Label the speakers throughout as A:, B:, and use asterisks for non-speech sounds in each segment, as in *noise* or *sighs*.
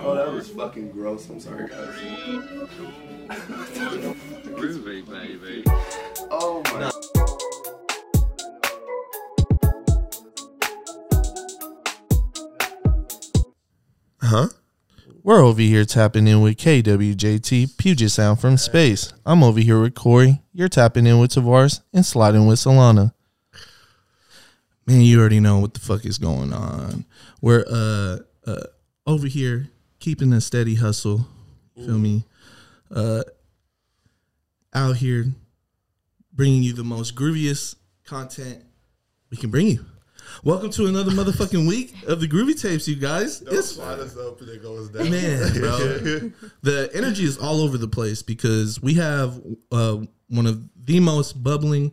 A: Oh, that was fucking gross. I'm sorry, guys. *laughs*
B: Groovy, baby.
A: Oh my.
C: Huh? We're over here tapping in with KWJT Puget Sound from space. I'm over here with Corey. You're tapping in with Tavares and sliding with Solana. Man, you already know what the fuck is going on. We're uh uh over here keeping a steady hustle. Feel me? Uh out here bringing you the most grooviest content we can bring you. Welcome to another motherfucking week of the Groovy Tapes, you guys. It's
D: Slide us up and it goes down.
C: man, bro. *laughs* the energy is all over the place because we have uh, one of the most bubbling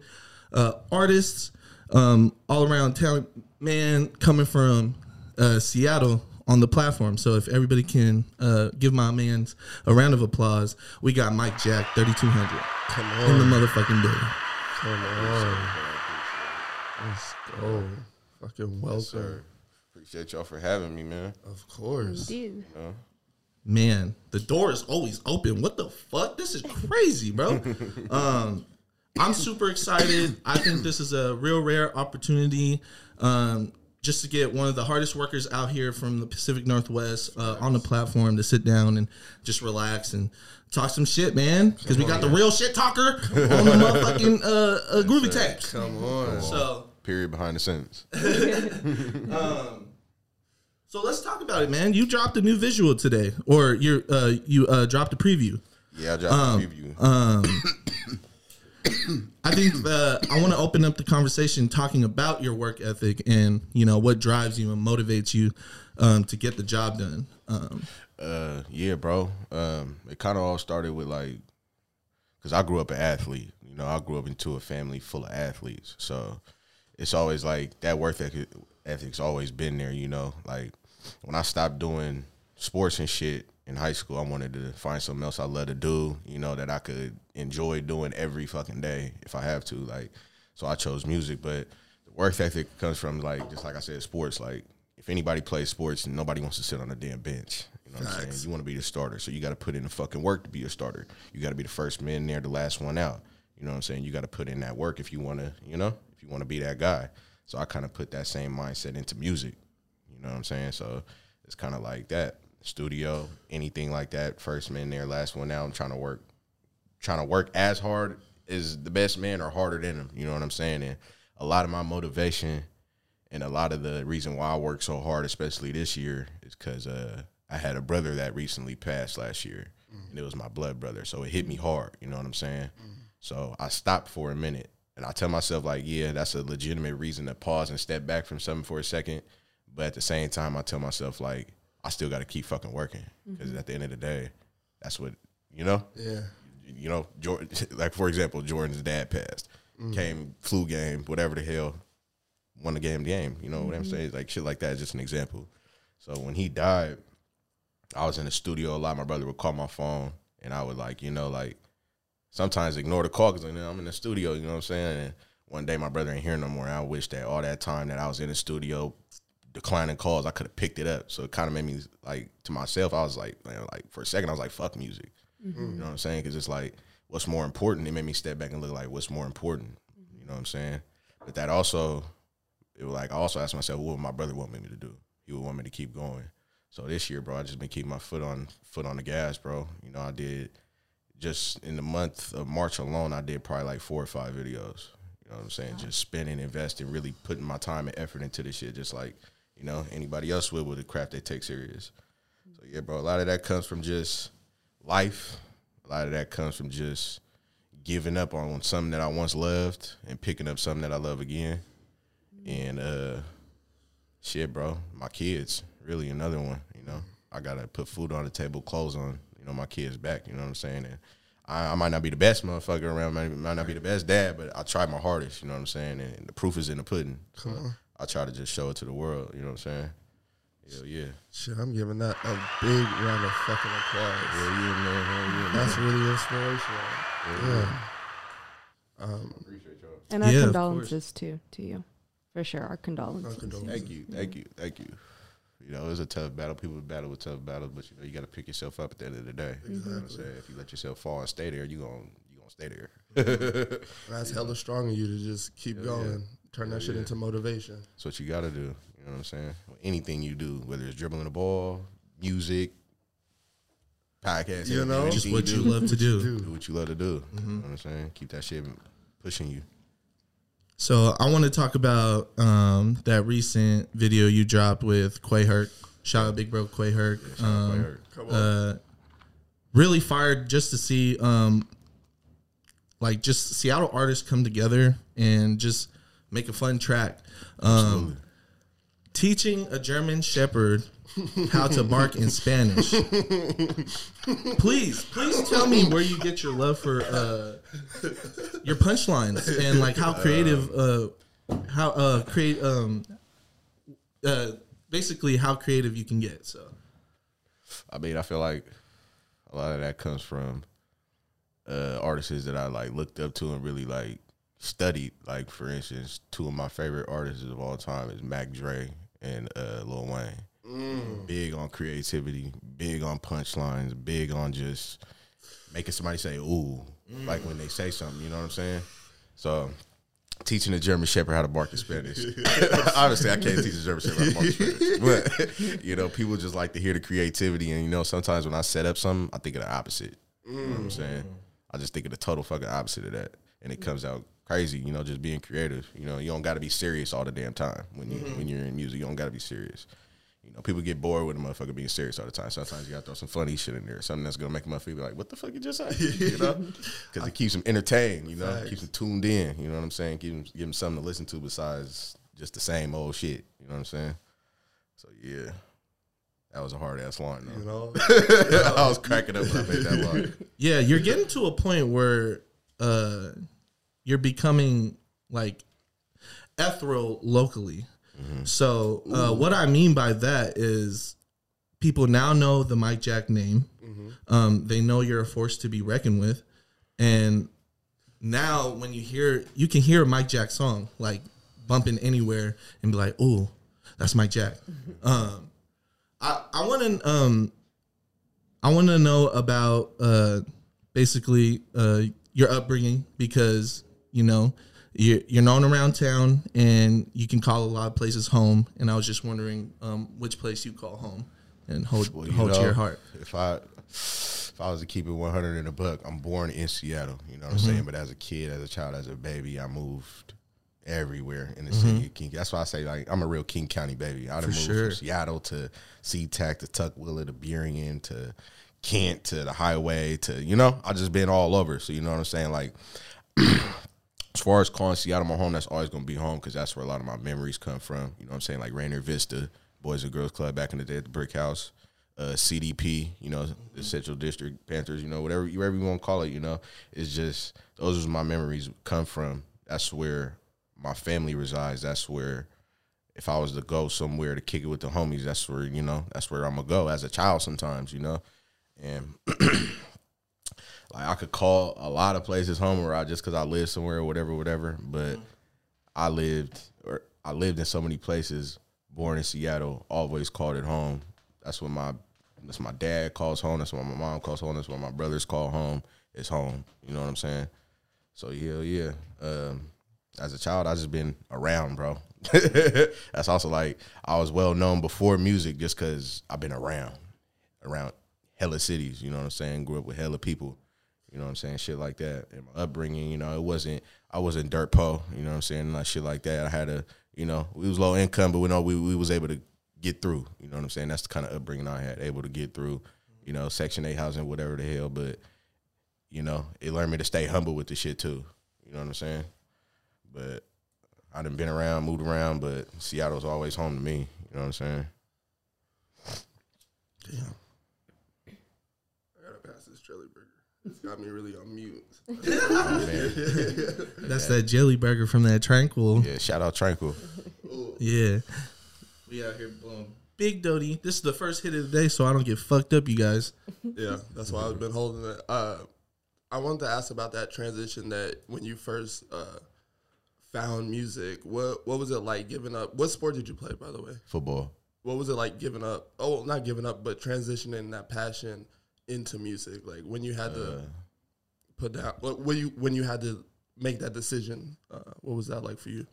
C: uh, artists um, all around town. Man, coming from uh, Seattle on the platform. So if everybody can uh, give my man's a round of applause, we got Mike Jack, thirty two hundred,
D: Come on.
C: in the motherfucking building.
D: Come on. Let's go. Fucking welcome.
E: sir. Appreciate y'all for having me, man.
D: Of course.
F: Dude.
C: Man, the door is always open. What the fuck? This is crazy, bro. *laughs* um, I'm super excited. I think this is a real rare opportunity um, just to get one of the hardest workers out here from the Pacific Northwest uh, on the platform to sit down and just relax and talk some shit, man. Because we got the real shit talker on the motherfucking uh, uh, groovy tapes.
D: Come on.
C: So,
E: Period behind the sentence. *laughs*
C: so let's talk about it, man. You dropped a new visual today, or you uh, you uh, dropped a preview.
E: Yeah, I dropped a preview.
C: Um, *coughs* I think uh, I want to open up the conversation talking about your work ethic and you know what drives you and motivates you um, to get the job done. Um,
E: Uh, yeah, bro. Um, it kind of all started with like, cause I grew up an athlete. You know, I grew up into a family full of athletes, so it's always like that work ethic, ethic's always been there. You know, like when I stopped doing sports and shit in high school, I wanted to find something else I love to do. You know, that I could enjoy doing every fucking day if I have to. Like, so I chose music, but the work ethic comes from like just like I said, sports. Like if anybody plays sports, nobody wants to sit on a damn bench. You know what I'm saying? You want to be the starter, so you got to put in the fucking work to be a starter. You got to be the first man there, the last one out. You know what I'm saying? You got to put in that work if you want to, you know, if you want to be that guy. So I kind of put that same mindset into music. You know what I'm saying? So it's kind of like that. Studio, anything like that. First man there, last one out. I'm trying to work, trying to work as hard as the best man or harder than him. You know what I'm saying? And a lot of my motivation and a lot of the reason why I work so hard, especially this year, is because uh, I had a brother that recently passed last year, and it was my blood brother. So it hit me hard. You know what I'm saying? So I stopped for a minute, and I tell myself like, yeah, that's a legitimate reason to pause and step back from something for a second. But at the same time, I tell myself like, I still got to keep fucking working because mm-hmm. at the end of the day, that's what you know
D: Yeah.
E: you know, Jordan, *laughs* like for example, Jordan's dad passed, mm-hmm. came flu game, whatever the hell, won the game, game. You know what I'm mm-hmm. saying? Like shit like that is just an example. So when he died, I was in the studio a lot. My brother would call my phone, and I would like, you know, like sometimes ignore the call because I'm in the studio. You know what I'm saying? And one day my brother ain't here no more. And I wish that all that time that I was in the studio declining calls, I could have picked it up. So it kind of made me like to myself. I was like, man, like for a second, I was like, fuck music. Mm-hmm. You know what I'm saying? Because it's like, what's more important? It made me step back and look like, what's more important? Mm-hmm. You know what I'm saying? But that also, it was like, I also asked myself, what would my brother want me to do? He would want me to keep going. So this year, bro, I just been keeping my foot on foot on the gas, bro. You know, I did just in the month of March alone, I did probably like four or five videos. You know what I'm saying? Just spending, investing, really putting my time and effort into this shit, just like you know anybody else would with the craft they take serious. So yeah, bro, a lot of that comes from just life. A lot of that comes from just giving up on something that I once loved and picking up something that I love again. And uh shit, bro, my kids, really another one, you know. I gotta put food on the table, clothes on, you know, my kids back, you know what I'm saying? And I, I might not be the best motherfucker around, might, might not be the best dad, but I try my hardest, you know what I'm saying? And the proof is in the pudding. So I try to just show it to the world, you know what I'm saying? Hell yeah.
D: Shit, I'm giving that a big round of fucking applause.
E: Hell yeah, man. Hell yeah, man.
D: That's really inspirational. Yeah. Yeah. Um, appreciate y'all.
F: And our
C: Yeah, of
F: condolences too to you, for sure. Our condolences.
E: Thank you, thank you, thank you. You know, it was a tough battle. People battle with tough battles, but you know, you got to pick yourself up at the end of the day. You know what I'm saying? If you let yourself fall and stay there, you gon' you gonna stay there. *laughs* *laughs*
D: That's hella strong of you to just keep going. Turn that shit into motivation.
E: That's what you got to do. You know what I'm saying? Anything you do, whether it's dribbling the ball, music, podcast,
D: You know?
E: anything
C: Just what you
E: do,
C: love to *laughs* do.
E: do what you love to do. You mm-hmm. know what I'm saying? Keep that shit pushing you.
C: So I want to talk about um, that recent video you dropped with Quay Herc. Shout out Big Bro Quay Herc. Um, uh, really fired just to see um, like just Seattle artists come together and just make a fun track. Um, teaching a German Shepherd how to bark in Spanish. *laughs* please, please tell me where you get your love for uh, your punchlines and like how creative, uh, how uh, create, um, uh, basically how creative you can get. So
E: I mean, I feel like a lot of that comes from uh, artists that I like looked up to and really like studied. Like for instance, two of my favorite artists of all time is Mac Dre and uh, Lil Wayne. Big on creativity, big on punchlines, big on just making somebody say "ooh" mm. like when they say something. You know what I'm saying? So. Teaching a German Shepherd how to bark in Spanish. *laughs* Obviously, I can't teach a German Shepherd how to bark in Spanish, *laughs* but you know, people just like to hear the creativity. And you know, sometimes when I set up something, I think of the opposite. You know what I'm saying? Mm. I just think of the total fucking opposite of that, and it mm. comes out crazy. You know, just being creative. You know, you don't got to be serious all the damn time when you mm-hmm. when you're in music. You don't got to be serious. You know, people get bored with a motherfucker being serious all the time. Sometimes you got to throw some funny shit in there, something that's gonna make a motherfucker be like, "What the fuck you just say?" *laughs* You know, because it keeps them entertained. You know, keeps them tuned in. You know what I'm saying? Give them, give them something to listen to besides just the same old shit. You know what I'm saying? So yeah, that was a hard ass line. Though.
D: You
E: Though. *laughs*
D: know?
E: I was cracking up when I made that line. *laughs*
C: Yeah, you're getting to a point where uh you're becoming like ethereal locally. So uh, what I mean by that is people now know the Mike Jack name. Um, they know you're a force to be reckoned with, and now when you hear, you can hear a Mike Jack song like bumping anywhere and be like, "Oh, that's Mike Jack." Um, I I want to um I want to know about uh, basically uh, your upbringing because you know you're, you're known around town and you can call a lot of places home. And I was just wondering um, which place you call home and hold
E: Well,
C: hold to your heart.
E: If I if I was to keep it 100 in a buck, I'm born in Seattle. You know what I'm
C: Mm-hmm.
E: saying? But as a kid, as a child, as a baby, I moved everywhere in the
C: Mm-hmm.
E: city of King. That's why I say like I'm a real King County baby. I done moved
C: sure.
E: from Seattle to SeaTac to Tukwila to Burien to Kent to the highway to you know I just been all over. So you know what I'm saying? Like *clears throat* as far as calling Seattle my home, that's always gonna be home because that's where a lot of my memories come from. You know what I'm saying? Like Rainier Vista, Boys and Girls Club back in the day at the Brick House, uh, CDP, you know, the Central District Panthers, you know, whatever whatever you want to call it, you know, it's just those are my memories come from. That's where my family resides. That's where if I was to go somewhere to kick it with the homies, that's where you know that's where I'm gonna go as a child. Sometimes you know, and *clears throat* like I could call a lot of places home or I just because I live somewhere or whatever, whatever. But I lived or I lived in so many places. Born in Seattle, always called it home. That's what my that's my dad calls home. That's what my mom calls home. That's what my brothers call home. It's home. You know what I'm saying? So yeah, yeah. Um, as a child, I just been around, bro. *laughs* That's also like I was well known before music just because I've been around, around hella cities. You know what I'm saying? Grew up with hella people. You know what I'm saying? Shit like that. And my upbringing, you know, it wasn't I wasn't dirt po. You know what I'm saying? Not shit like that. I had a, you know, we was low income, but we know we we was able to get through. You know what I'm saying? That's the kind of upbringing I had, able to get through. You know, Section Eight housing, whatever the hell. But you know, it learned me to stay humble with the shit too. You know what I'm saying? But I done been around, moved around, but Seattle's always home to me. You know what I'm saying?
D: I gotta pass this jelly burger. It's got me really on mute.
E: Oh, *laughs* man. *laughs*
C: That's that jelly burger from that Tranquil.
E: Yeah, shout out Tranquil.
C: Yeah. We out here blowing big doty. This is the first hit of the day, so I don't get fucked up, you guys.
D: Yeah, that's why I've been holding it. Uh, I wanted to ask about that transition that when you first uh, found music, what what was it like giving up? What sport did you play, by the way?
E: Football.
D: What was it like giving up? Oh, not giving up, but transitioning that passion into music. Like when you had
E: Uh,
D: to put down, when you when you had to make that decision. Uh, what was that like for you?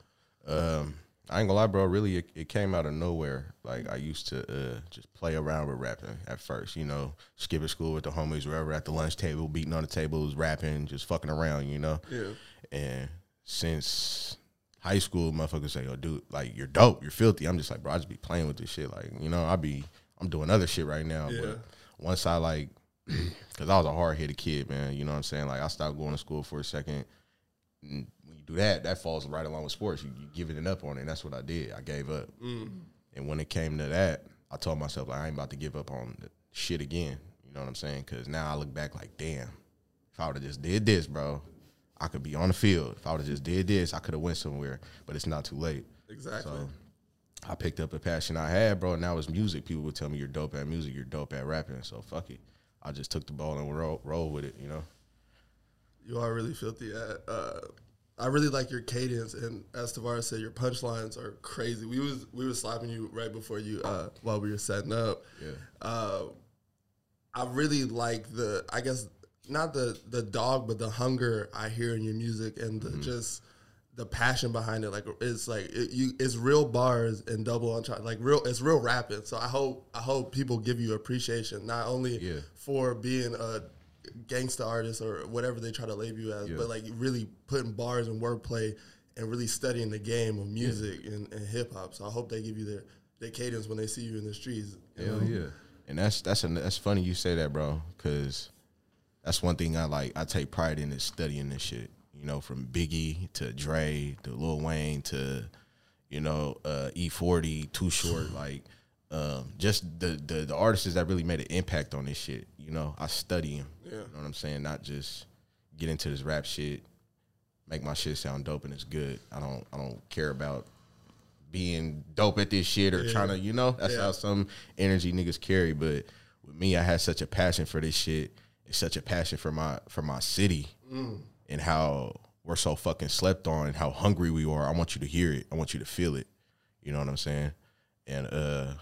E: Um, I ain't gonna lie, bro. Really, it, it came out of nowhere. Like I used to uh, just play around with rapping at first. You know, skipping school with the homies, wherever at the lunch table, beating on the tables, rapping, just fucking around. You know.
D: Yeah.
E: And since high school, motherfuckers say, "Yo, dude, like you're dope, you're filthy." I'm just like, bro, I just be playing with this shit. Like, you know, I be, I'm doing other shit right now.
D: Yeah.
E: But once I like, *clears throat* because I was a hard headed kid, man. You know what I'm saying? Like, I stopped going to school for a second. And when you do that, that falls right along with sports. You, you giving it up on it. And that's what I did. I gave up. Mm. And when it came to that, I told myself, like, I ain't about to give up on the shit again. You know what I'm saying? Because now I look back like, damn, if I would have just did this, bro, I could be on the field. If I would have just did this, I could have went somewhere. But it's not too late.
D: Exactly.
E: So I picked up a passion I had, bro. And now it's music. People would tell me you're dope at music. You're dope at rapping. So fuck it. I just took the ball and roll, roll with it. You know.
D: You are really filthy at. Uh, I really like your cadence, and as Tavares said, your punchlines are crazy. We was we was slapping you right before you uh, while we were setting up.
E: Yeah.
D: Uh, I really like the. I guess not the the dog, but the hunger I hear in your music, and the, just the passion behind it. Like it's like it, you, it's real bars and double on like real. It's real rapping. So I hope I hope people give you appreciation not only
E: Yeah.
D: for being a gangsta artist or whatever they try to label you as,
E: Yeah.
D: but like really putting bars and wordplay and really studying the game of music and, and hip hop. So I hope they give you their, their cadence when they see you in the streets.
E: Hell
D: know?
E: yeah. And that's that's a, that's funny you say that, bro, because that's one thing I like. I take pride in is studying this shit. You know, from Biggie to Dre to Lil Wayne to you know uh, E40, Too Short, *laughs* like um, just the, the the artists that really made an impact on this shit. You know, I study them.
D: Yeah.
E: You know what I'm saying? Not just get into this rap shit, make my shit sound dope and it's good. I don't I don't care about being dope at this shit or trying to, you know, that's
D: Yeah.
E: how some energy niggas carry. But with me, I had such a passion for this shit. It's such a passion for my for my city and how we're so fucking slept on and how hungry we are. I want you to hear it. I want you to feel it. You know what I'm saying? And uh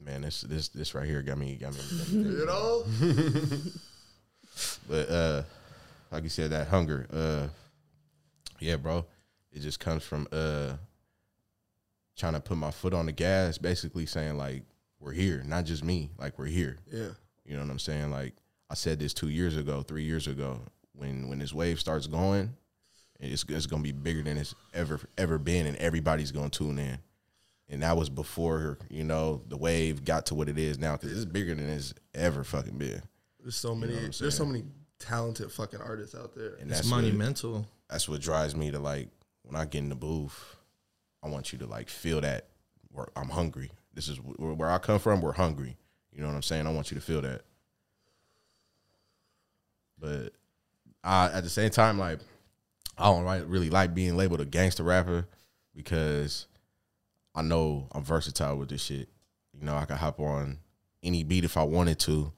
E: man, this this this right here got me got me, got me *laughs*
D: You know? *laughs*
E: but uh like you said, that hunger, uh yeah, bro. It just comes from uh trying to put my foot on the gas, basically saying like, we're here, not just me, like we're here.
D: yeah.
E: You know what I'm saying? Like I said this two years ago, three years ago. When when this wave starts going, it's it's gonna be bigger than it's ever ever been, and everybody's gonna tune in. And that was before you know the wave got to what it is now, because it's bigger than it's ever fucking been.
D: There's so many
E: what I'm
D: there's so many talented fucking artists out there.
E: And
C: It's
E: that's what,
C: monumental.
E: that's what drives me to like when I get in the booth. I want you to like feel that where I'm hungry. This is where, where I come from. We're hungry. You know what I'm saying? I want you to feel that. But I, at the same time, like I don't really like being labeled a gangster rapper because I know I'm versatile with this shit. You know, I can hop on any beat if I wanted to,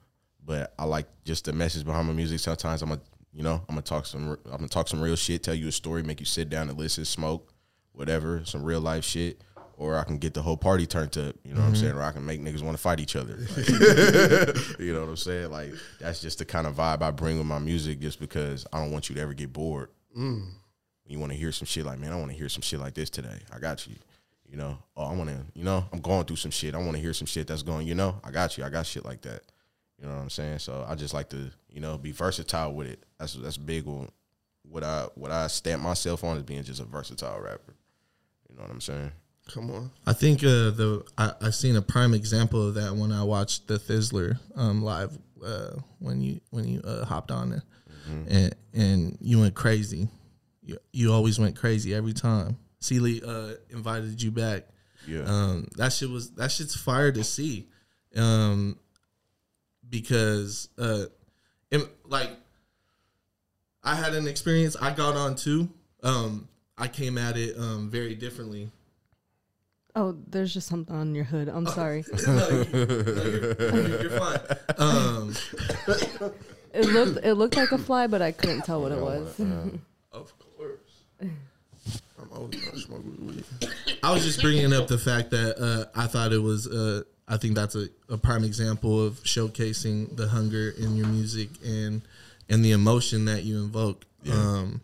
E: but I like just the message behind my music. Sometimes I'm gonna, you know, I'm gonna talk some, I'm gonna talk some real shit, tell you a story, make you sit down and listen, smoke, whatever, some real life shit. Or I can get the whole party turned up, you know what I'm mm-hmm. saying? Or I can make niggas want to fight each other. *laughs* Like, *laughs* you know what I'm saying? Like that's just the kind of vibe I bring with my music, just because I don't want you to ever get bored. Mm. You want to hear some shit like, man, I want to hear some shit like this today. I got you. You know, oh, I want to, you know, I'm going through some shit. I want to hear some shit that's going, you know, I got you. I got shit like that. You know what I'm saying? So I just like to, you know, be versatile with it. That's that's big on what I what I stamp myself on as being just a versatile rapper. You know what I'm saying?
D: Come on.
C: I think uh, the I, I seen a prime example of that when I watched the Thizzler um, live uh, when you when you uh, hopped on it, and and you went crazy. You, you always went crazy every time. Sealy uh, invited you back.
E: Yeah.
C: Um, that shit was that shit's fire to see, um, because uh, it, like I had an experience. I got on too. Um, I came at it um, very differently.
F: Oh, there's just something on your hood. I'm *laughs* sorry.
C: no, you, no, you're, you're fine. Um,
F: It looked it looked like a fly, but I couldn't tell what it was. *laughs*
D: Of course. I'm always gonna smoke weed.
C: I was just bringing up the fact that uh, I thought it was. Uh, I think that's a, a prime example of showcasing the hunger in your music and and the emotion that you invoke. Um,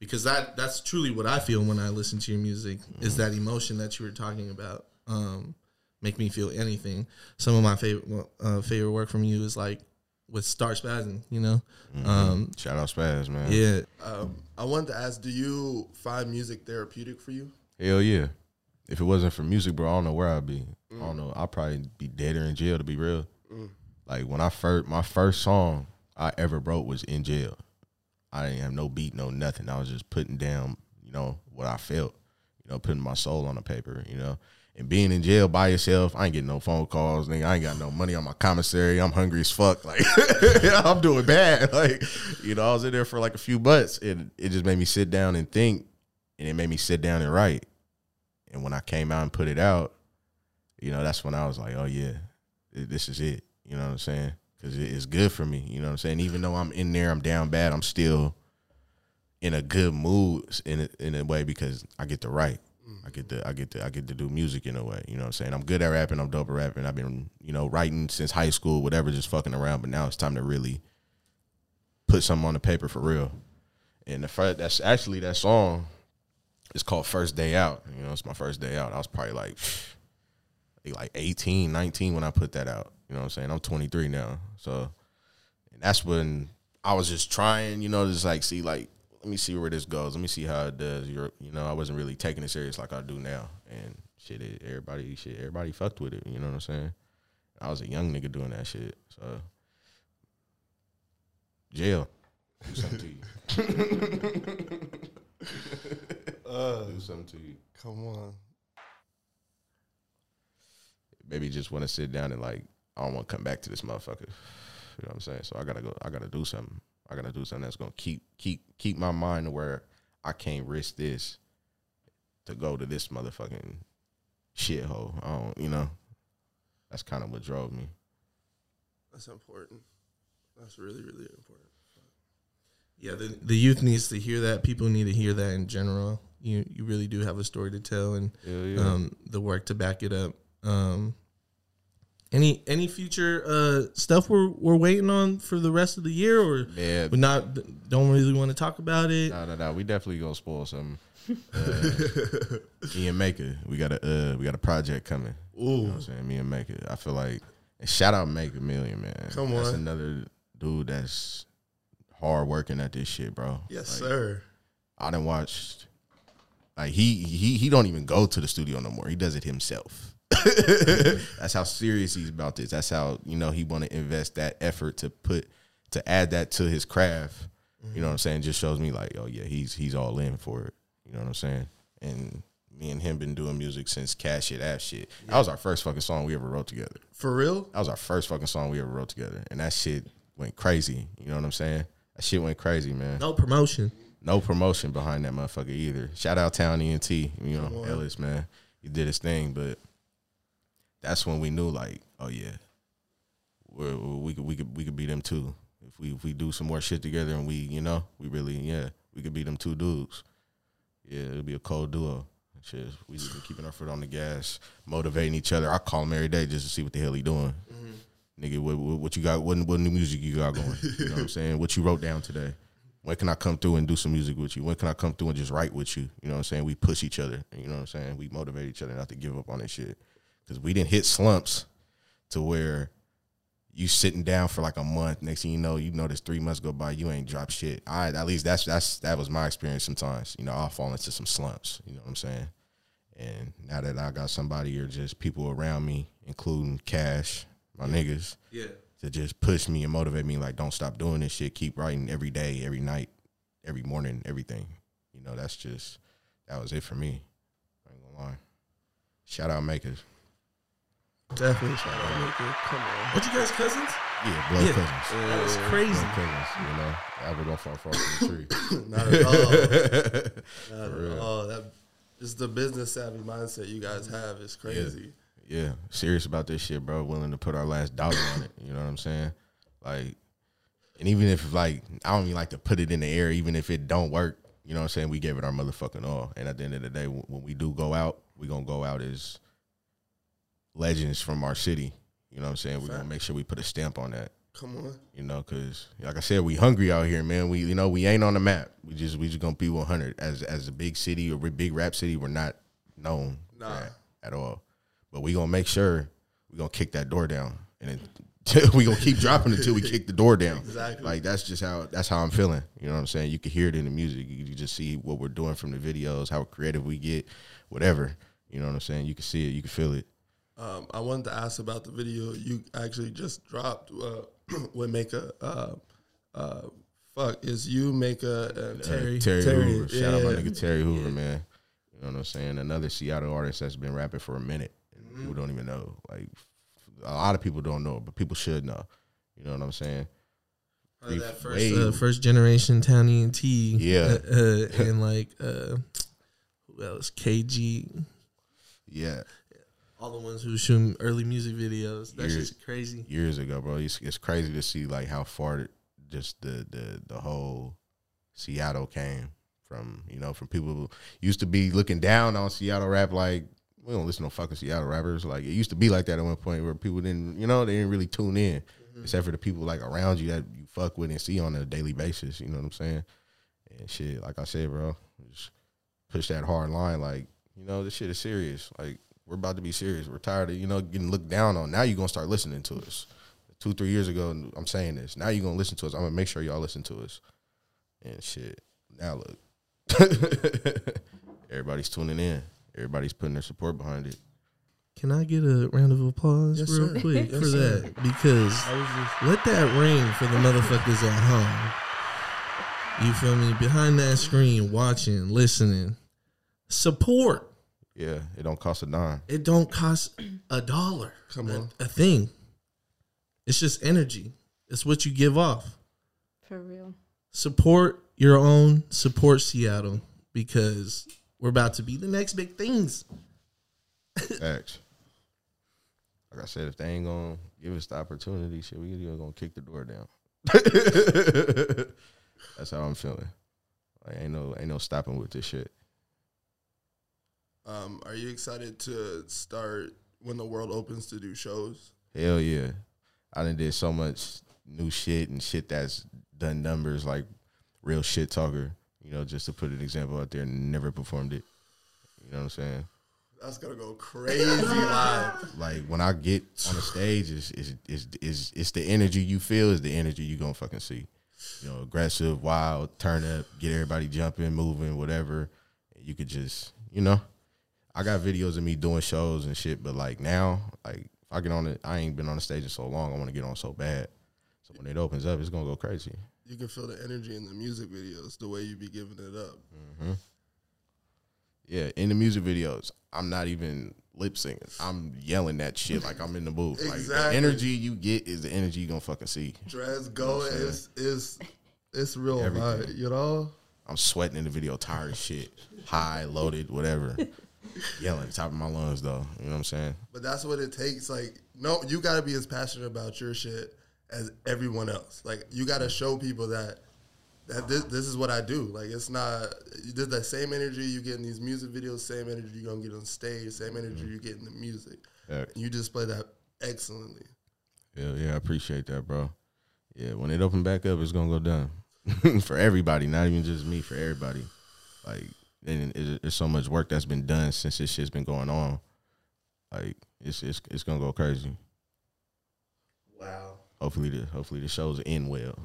C: because that that's truly what I feel when I listen to your music is that emotion that you were talking about. Um, make me feel anything. Some of my favorite uh, favorite work from you is like with Star Spazzing. You know, um,
E: Shout out Spaz, man.
C: yeah.
D: Um, I wanted to ask, do you find music therapeutic for you?
E: Hell yeah. If it wasn't for music, bro, I don't know where I'd be. I don't know. I'd probably be dead or in jail to be real. Like when I first my first song I ever wrote was in jail. I didn't have no beat, no nothing. I was just putting down, you know, what I felt, you know, putting my soul on the paper, you know. And being in jail by yourself, I ain't getting no phone calls, nigga. I ain't got no money on my commissary. I'm hungry as fuck. *laughs* Like *laughs* I'm doing bad. *laughs* Like, you know, I was in there for like a few months and it just made me sit down and think and it made me sit down and write. And when I came out and put it out, you know, that's when I was like, oh yeah, this is it. You know what I'm saying? Because it's good for me. You know what I'm saying? Even though I'm in there, I'm down bad. I'm still in a good mood in a, in a way because I get to write. I get to I get to I get to do music in a way. You know what I'm saying? I'm good at rapping. I'm dope at rapping. I've been you know writing since high school, whatever, just fucking around. But now it's time to really put something on the paper for real. And the first, that's actually that song. It's called First Day Out. You know, it's my first day out. I was probably like like 18, 19 when I put that out. You know what I'm saying? I'm 23 now. So and that's when I was just trying, you know, just like see like let me see where this goes. Let me see how it does. You're, you know, I wasn't really taking it serious like I do now. And shit, it, everybody, shit, everybody fucked with it. You know what I'm saying? I was a young nigga doing that shit. So jail, do something to you. *laughs* Uh, do something to you.
D: Come on.
E: Maybe just want to sit down and like I don't want to come back to this motherfucker. You know what I'm saying? So I gotta go. I gotta do something. I gotta do something that's gonna keep keep keep my mind to where I can't risk this to go to this motherfucking shithole. I don't. You know. That's kind of what drove me.
D: That's important. That's really, really important.
C: Yeah, the, the youth needs to hear that. People need to hear that in general. You you really do have a story to tell, and
E: Yeah, yeah.
C: um, the work to back it up. Um, any any future uh, stuff we're we're waiting on for the rest of the year, or
E: yeah.
C: we not don't really want to talk about it.
E: No, no, no. We definitely gonna spoil something. Uh, me and Maker, we got a uh, we got a project coming. You know what I'm saying? Me and Maker. I feel like and shout out Maker Million, man.
D: Come on.
E: That's another dude that's hard working at this shit, bro.
D: Yes,
E: Like,
D: sir.
E: I didn't watch like he he he don't even go to the studio no more. He does it himself. *coughs* That's how serious he's about this. That's how you know he want to invest that effort to put to add that to his craft. You know what I'm saying? Just shows me like, oh yeah, he's he's all in for it. You know what I'm saying? And me and him been doing music since Cash It Ass Shit. That was our first fucking song we ever wrote together.
D: For real?
E: That was our first fucking song we ever wrote together, and that shit went crazy. You know what I'm saying? That shit went crazy, man
C: No promotion.
E: no promotion behind that motherfucker either. Shout out Town ENT, you know, Ellis, man. He did his thing, but that's when we knew like, oh yeah, we're, we could we could we could beat them too. If we if we do some more shit together and we, you know, we really yeah, we could beat them two dudes. Yeah, it'll be a cold duo. Shit, we just been keeping our foot on the gas, motivating each other. I call him every day just to see what the hell he doing. Mm-hmm. Nigga, what, what, what you got? What, what new music you got going? You know what I'm *laughs* saying? What you wrote down today? When can I come through and do some music with you? When can I come through and just write with you? You know what I'm saying? We push each other. You know what I'm saying? We motivate each other not to give up on that shit. Because we didn't hit slumps to where you sitting down for like a month. Next thing you know, you notice three months go by, you ain't dropped shit. I at least that's that's that was my experience. Sometimes you know I'll fall into some slumps. You know what I'm saying? And now that I got somebody or just people around me, including Cash, my niggas,
C: Yeah.
E: to just push me and motivate me, like don't stop doing this shit. Keep writing every day, every night, every morning, everything. You know, that's just that was it for me. I ain't gonna lie. Shout out makers.
C: Definitely shout out Maker.
D: Come on.
C: What you guys cousins?
E: Yeah, blood
C: Yeah.
E: cousins.
C: That was crazy.
E: Blood cousins, you know. I was gonna fall far from the tree. *coughs*
D: Not at all. *laughs* Not
E: real.
D: at all. That just the business savvy mindset you guys have is crazy.
E: yeah, serious about this shit, bro. Willing to put our last dollar on it. You know what I'm saying? Like, and even if like I don't even like to put it in the air, even if it don't work, you You know what I'm saying? We gave it our motherfucking all. And at the end of the day, when when we do go out, we gonna go out as legends from our city. You know what I'm saying? We're gonna make sure we put a stamp on that.
D: Come on.
E: You know, cause like I said, we hungry out here, man. We you know we ain't on the map. We just we just gonna be 100 as as a big city or big rap city. We're not known
D: Nah.
E: at all. But we gonna make sure we gonna kick that door down, and then *laughs* we gonna keep dropping until we kick the door down.
D: Exactly.
E: Like that's just how that's how I'm feeling. You know what I'm saying? You can hear it in the music. You, you just see what we're doing from the videos, how creative we get, whatever. You know what I'm saying? You can see it. You can feel it.
D: Um, I wanted to ask about the video you actually just dropped uh, *clears throat* with Maka. Uh, uh, fuck, is you Maka and
E: Uh,
D: Terry?
E: Terry, Hoover. Shout out my nigga Terry Hoover, man. You know what I'm saying? Another Seattle artist that's been rapping for a minute. And
D: Mm-hmm.
E: People don't even know. Like a lot of people don't know, but people should know. You know what I'm saying?
C: Uh, that first, uh, first generation Townie and T.
E: Yeah.
C: Uh, uh, *laughs* and like, uh, who else? KG.
E: Yeah.
C: All the ones who shoot early music videos. That's
E: Years-
C: just crazy.
E: Years ago, bro. It's, it's crazy to see like how far just the the the whole Seattle came from. You know, from people who used to be looking down on Seattle rap like we don't listen to fucking Seattle rappers. Like it used to be like that at one point where people didn't, you know, they didn't really tune in, mm-hmm. except for the people like around you that you fuck with and see on a daily basis. You know what I'm saying? And shit, like I said, bro, just push that hard line. Like you know, this shit is serious. Like we're about to be serious. We're tired of you know getting looked down on. Now you're gonna start listening to us. Two, three years ago, I'm saying this. Now you're gonna listen to us. I'm gonna make sure y'all listen to us. And shit. Now look. *laughs* Everybody's tuning in. Everybody's putting their support behind it.
C: Can I get a round of applause
D: Yes,
C: real
D: sir.
C: quick
D: Yes,
C: for
D: sir.
C: that? Because let that ring for the motherfuckers at home. You feel me? Behind that screen, watching, listening. Support.
E: Yeah, it don't cost a dime.
C: It don't cost a dollar.
D: Come
C: a,
D: on.
C: a thing. It's just energy. It's what you give off.
F: For real.
C: Support your own. Support Seattle because we're about to be the next big things.
E: Facts. Like I said, if they ain't gonna give us the opportunity, shit, we either gonna kick the door down. *laughs* That's how I'm feeling. Like ain't no ain't no stopping with this shit.
D: Um, are you excited to start when the world opens to do shows?
E: Hell yeah. I done did so much new shit and shit that's done numbers like real shit talker. You know, just to put an example out there, never performed it. You know what I'm saying?
D: That's gonna go crazy *laughs* live.
E: Like when I get on the stage, is is is is it's the energy you feel is the energy you gonna fucking see. You know, aggressive, wild, turn up, get everybody jumping, moving, whatever. You could just, you know, I got videos of me doing shows and shit, but like now, like if I get on it, I ain't been on the stage in so long. I want to get on so bad. So when it opens up, it's gonna go crazy.
D: You can feel the energy in the music videos, the way you be giving it up. Mm-hmm.
E: Yeah, in the music videos, I'm not even lip singing. I'm yelling that shit like I'm in the booth. Like
D: Exactly.
E: the energy you get is the energy you gonna fucking see.
D: Dress go is is it's real
E: Everything.
D: vibe, you know.
E: I'm sweating in the video, tired shit, high, loaded, whatever. Yelling at the top of my lungs though. You know what I'm saying?
D: But that's what it takes. Like, no, you got to be as passionate about your shit as everyone else. Like, you got to show people that that this this is what I do. Like, it's not there's that same energy you get in these music videos, same energy you're gonna get on stage, same energy mm-hmm. you get in the music.
E: Yeah,
D: you display that excellently.
E: yeah, yeah, I appreciate that, bro. Yeah, when it open back up, it's gonna go down *laughs* for everybody, not even just me, for everybody. Like, and it, there's so much work that's been done since this shit's been going on. Like, it's it's it's gonna go crazy.
C: Wow.
E: Hopefully the hopefully the shows end well.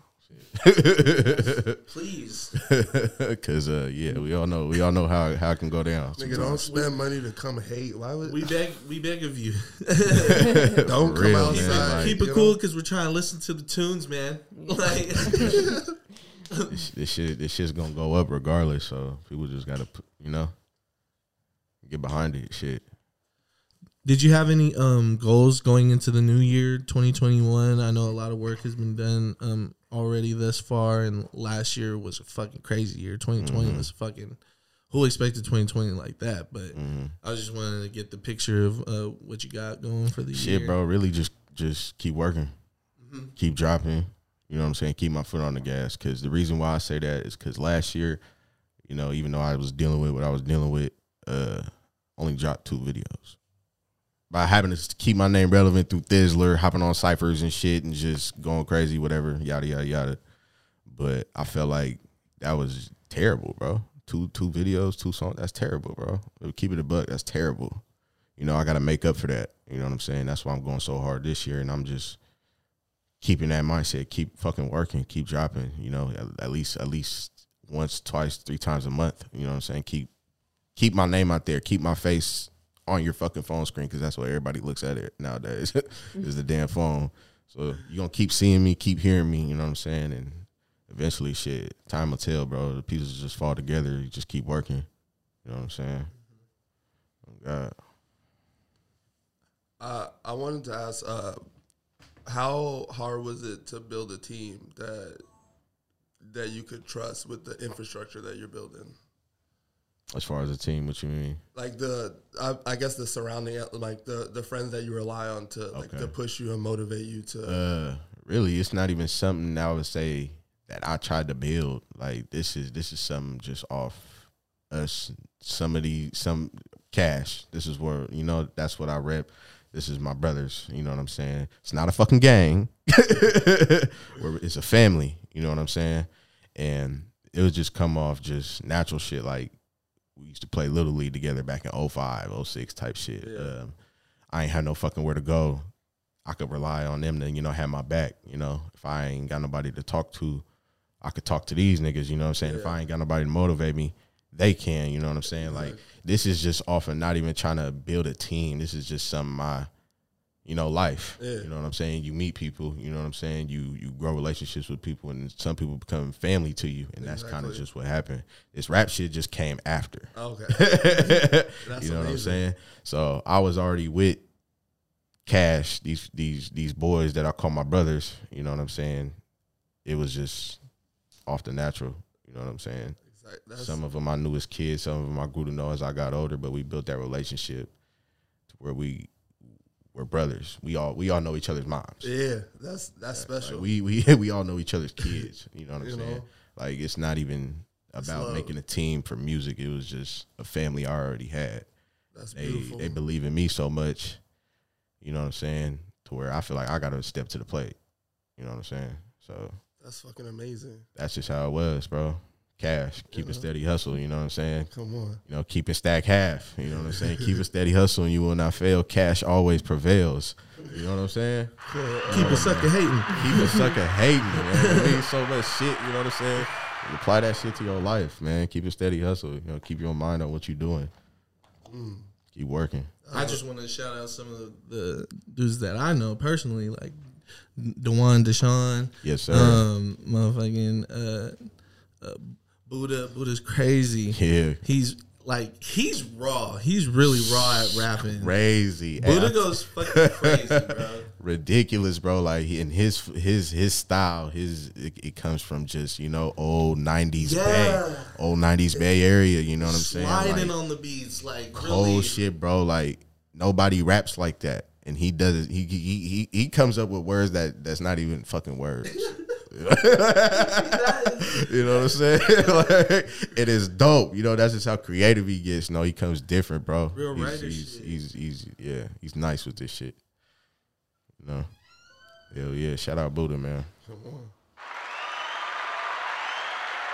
C: Please. *laughs*
E: Cause uh yeah, we all know we all know how how it can go down.
D: Nigga, don't spend money to come hate. Why would
C: We beg we beg of you. *laughs*
D: don't
E: For
D: come
E: real, man,
D: outside?
E: like-
C: Keep
D: you
C: it cool because we're trying to listen to the tunes, man. *laughs* Like
E: this, this shit this shit's gonna go up regardless. So people just gotta you know get behind it. Shit.
C: Did you have any um goals going into the new year 2021? I know a lot of work has been done um already thus far and last year was a fucking crazy year. 2020
E: Mm-hmm.
C: was fucking who expected 2020 like that, but
E: Mhm.
C: I was just wanting to get the picture of uh, what you got going for the
E: Shit,
C: year.
E: bro. Really, just just keep working,
C: Mm-hmm.
E: keep dropping. You know what I'm saying? Keep my foot on the gas. Because the reason why I say that is because last year You know, even though I was dealing with what I was dealing with, uh, only dropped two videos. By having to keep my name relevant through Thizzler, hopping on ciphers and shit, and just going crazy, whatever, yada yada yada. But I felt like that was terrible, bro. Two two videos, two songs. That's terrible, bro. Keep it a buck. That's terrible. You know, I got to make up for that. You know what I'm saying? That's why I'm going so hard this year, and I'm just keeping that mindset. Keep fucking working. Keep dropping. You know, at, at least at least once, twice, three times a month. You know what I'm saying? Keep keep my name out there. Keep my face on your fucking phone screen because that's what everybody looks at it nowadays *laughs* is the damn phone. So you're gonna keep seeing me, keep hearing me. You know what I'm saying? And eventually, shit, time will tell, bro. The pieces just fall together. You just keep working. You know what I'm saying? Oh God.
D: Uh, I wanted to ask, uh, how hard was it to build a team that that you could trust with the infrastructure that you're building?
E: As far as a team, what you mean?
D: Like the, I, I guess the surrounding, like the the friends that you rely on to like
E: Okay.
D: to push you and motivate you to.
E: Uh, really, it's not even something I would say that I tried to build. Like this is this is something just off us. some of Somebody, some cash. This is where you know that's what I rep. This is my brothers. You know what I'm saying? It's not a fucking gang. *laughs* It's a family. You know what I'm saying? And it would just come off just natural shit. Like we used to play little league together back in 05, 06 type shit.
D: Yeah.
E: Um, I ain't had no fucking where to go. I could rely on them to, you know, have my back. You know, if I ain't got nobody to talk to, I could talk to these niggas. You know what I'm saying? If I ain't got nobody to motivate me, they can. You know what I'm saying? Like this is just often not even trying to build a team. This is just some my, you know, life.
D: Yeah.
E: You know what I'm saying? You meet people. You know what I'm saying? You you grow relationships with people, and some people become family to you, and that's kind of just what happened. This rap shit just came after.
D: Okay, *laughs*
E: you know what I'm saying? So I was already with Cash, these these these boys that I call my brothers. You know what I'm saying? It was just off the natural. You know what I'm saying?
D: That's-
E: some of them I knew as kids, some of them I grew to know as I got older. But we built that relationship to where we were brothers. We all we all know each other's moms.
D: yeah, that's that's special.
E: Like, we we *laughs* we all know each other's kids. You know what I'm
D: You
E: saying?
D: know?
E: Like it's not even about making a team for music. It was just a family I already had.
D: that's
E: They
D: beautiful.
E: they believe in me so much. You know what I'm saying? To where I feel like I got to step to the plate. You know what I'm saying? So
D: that's fucking amazing.
E: that's just how it was, bro. Cash, keep
D: Yeah.
E: a steady hustle. You know what I'm saying?
D: Come on.
E: You know, keep it stack half. You know what I'm saying? keep a *laughs* steady hustle, and you will not fail. Cash always prevails. You know what I'm saying?
C: Keep a sucker hating.
E: keep a sucker hating, man. *laughs* It means so much shit, you know what I'm saying? Apply that shit to your life, man. Keep a steady hustle. You know, keep your mind on what you're doing. Keep working.
C: I just want to shout out some of the, the dudes that I know personally, like Dewan Deshaun,
E: Yes, sir.
C: um, motherfucking uh, uh, Buddha. Buddha's crazy.
E: yeah.
C: He's like he's raw. He's really raw at rapping.
E: Crazy.
C: Buddha goes fucking crazy, bro. *laughs*
E: ridiculous, bro. Like in his his his style, his it, it comes from just you know old '90s
C: Yeah.
E: Bay, old '90s Bay Area. You know what I'm saying?
C: Sliding
E: Like,
C: on the beats, like
E: cold
C: really.
E: shit, bro. Like nobody raps like that, and he does it. He he he he comes up with words that that's not even fucking words. *laughs* *laughs* you know what I'm saying? *laughs* like, it is dope. You know that's just how creative he gets. No, he comes different, bro.
C: Real
E: he's, he's, he's he's yeah, he's nice with this shit. You know, hell yeah. Shout out Buddha, man.
D: Come on.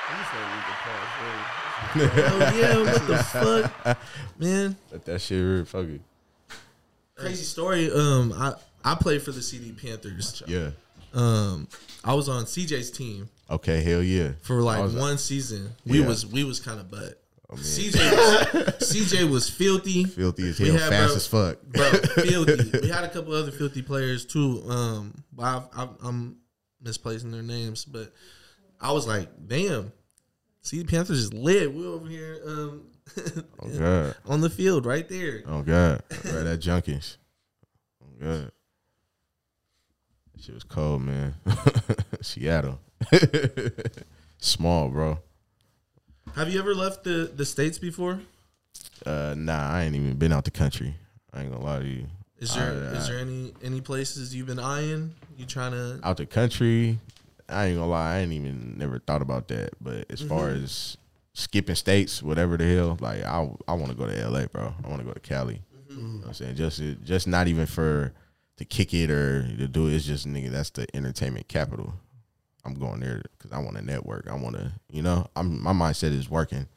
D: I just thought we could pause there.
C: Oh yeah, what the fuck, man?
E: Let that shit rip. Fuck it.
C: Crazy story. Um, I I played for the CD Panthers.
E: Yeah.
C: Um, I was on CJ's team
E: Okay. Hell yeah.
C: for like
E: I was-
C: one season. We
E: Yeah.
C: was we was kind of butt.
E: Oh.
C: CJ was, *laughs* CJ was filthy,
E: Filthy as
C: We
E: hell,
C: had,
E: fast
C: bro-
E: as fuck.
C: bro. *laughs* Filthy. We had a couple other filthy players too. Um, but I've, I've, I'm misplacing their names, but I was like, damn, CD Panthers is lit. We over here um
E: Oh god. *laughs*
C: on the field right there.
E: Oh god. Right at Judkins. Oh god. Shit was cold, man. *laughs* Seattle. *laughs* Small, bro.
C: Have you ever left the the states before?
E: Uh nah, I ain't even been out the country. I ain't gonna lie to you.
C: Is there
E: I-
C: is
E: I-
C: there any any places you've been eyeing? You trying to?
E: out the country, I ain't gonna lie, I ain't even never thought about that. But as far
C: Mm-hmm.
E: as skipping states, whatever the hell. Like I I want to go to LA, bro. I want to go to Cali. You know what I'm saying just just not even for to kick it or to do it. It's just nigga, that's the entertainment capital. I'm going there because I want to network. I want to, you know, I'm my mindset is working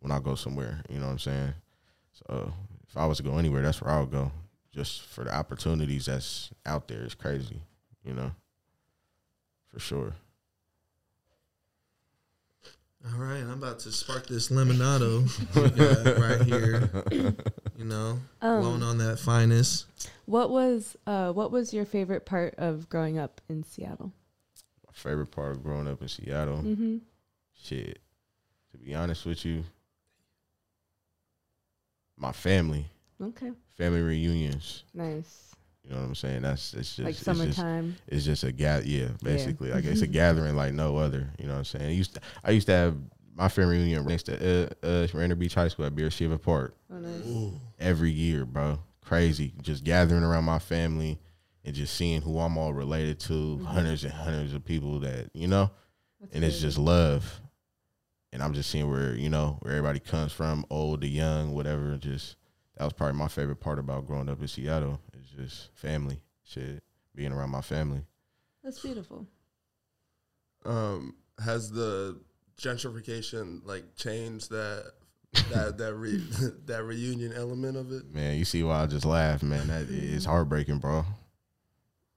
E: when I go somewhere. You know what I'm saying? So if I was to go anywhere, that's where I would go. Just for the opportunities that's out there is crazy. You know, for sure.
C: All right, I'm about to spark this Lemonato *laughs* right here. You know, blowing
F: Um,
C: on that finest.
F: what was uh, what was your favorite part of growing up in Seattle?
E: My favorite part of growing up in Seattle.
F: Mm-hmm.
E: Shit. To be honest with you, my family,
F: Okay,
E: family reunions.
F: nice.
E: You know what I'm saying? That's it's just
F: like
E: it's just-
F: summertime.
E: It's just a gather, yeah, basically. Like it's a *laughs* gathering like no other. You know what I'm saying? I used to, I used to have my family reunion next to uh, uh Rainier Beach High School at Be'er Sheva Park
F: Oh, nice.
E: every year, bro. Crazy, just gathering around my family and just seeing who I'm all related to. Hundreds and hundreds of people that you know,
F: That's
E: and it's just love. And I'm just seeing where you know where everybody comes from, old to young, whatever. Just that was probably my favorite part about growing up in Seattle. It's just family, shit, being around my family.
F: that's beautiful.
D: Um, has the gentrification like changed that that *laughs* that re, *laughs* that reunion element of it?
E: Man, you see why I just laugh, man. That is heartbreaking, bro.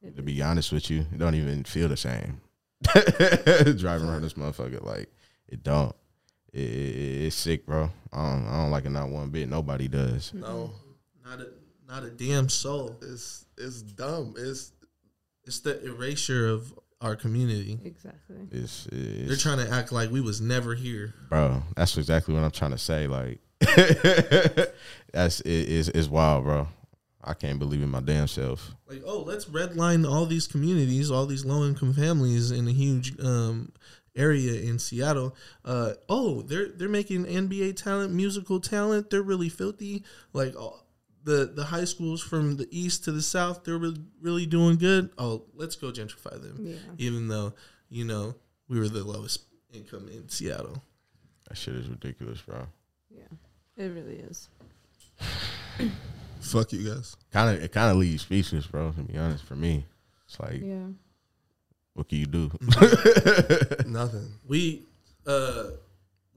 F: It
E: To be honest with you, it don't even feel the same. *laughs* Driving around this motherfucker like it don't. It, it- it's sick, bro. I don't, I don't like it not one bit. Nobody does.
D: No,
C: Not a not a damn soul.
D: it's it's dumb. It's
C: It's the erasure of our community.
F: Exactly.
E: It's,
C: They're trying to act like we was never here.
E: bro. That's exactly what I'm trying to say. Like *laughs* that's it is it's wild, bro. I can't believe in my damn self.
C: Like, oh, let's redline all these communities, all these low income families in a huge um, area in Seattle. Uh, oh, they're they're making NBA talent, musical talent. They're really filthy. Like all, the the high schools from the east to the south, they're really really doing good. Oh, let's go gentrify them.
F: Yeah.
C: Even though you know we were the lowest income in Seattle.
E: That shit is ridiculous, bro.
F: Yeah. It really is. *coughs*
D: fuck you guys.
E: Kind of it kind of leaves speechless, bro. To be honest, for me, it's like,
F: Yeah.
E: what can you do? *laughs*
D: Nothing. *laughs*
C: we uh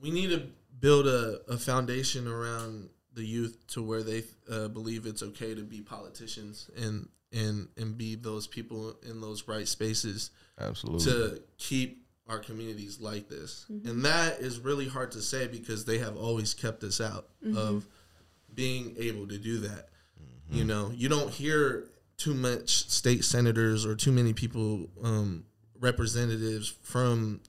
C: we need to build a, a foundation around the youth to where they uh, believe it's okay to be politicians and and and be those people in those right spaces
E: Absolutely.
C: to keep our communities like this. And that is really hard to say because they have always kept us out of being able to do that. You know you don't hear too much state senators or too many people um, representatives from